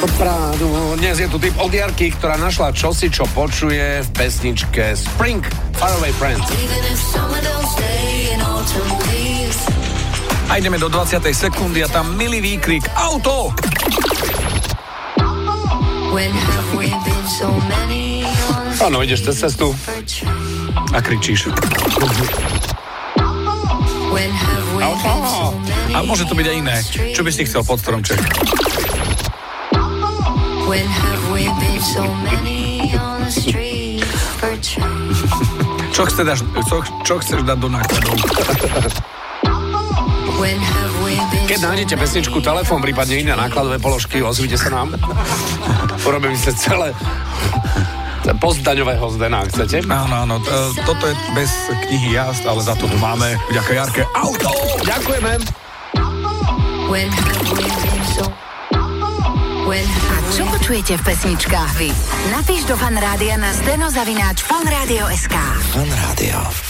Pradu. Dnes je tu typ od Jarky, ktorá našla čosi, čo počuje v pesničke Spring Faraway Friends. A ideme do 20. sekundy a tam milý výkrik Auto! Áno, ideš cez cestu. A kričíš. A môže to byť aj iné. Čo by si chcel pod stromček? Čo chceš, dať, čo, čo chceš dať do nákladov? Keď nájdete pesničku, telefón, prípadne iné nákladové položky, ozvite sa nám. Urobím si celé postdaňového zdena, chcete. Áno, áno, to, toto je bez knihy jazd, ale za to tu máme, vďaka Jarke, auto! Ďakujeme. Čo počujete v pesničkách vy? Napíš do fanrádia na steno zavináč fanradio.sk Fan Rádio.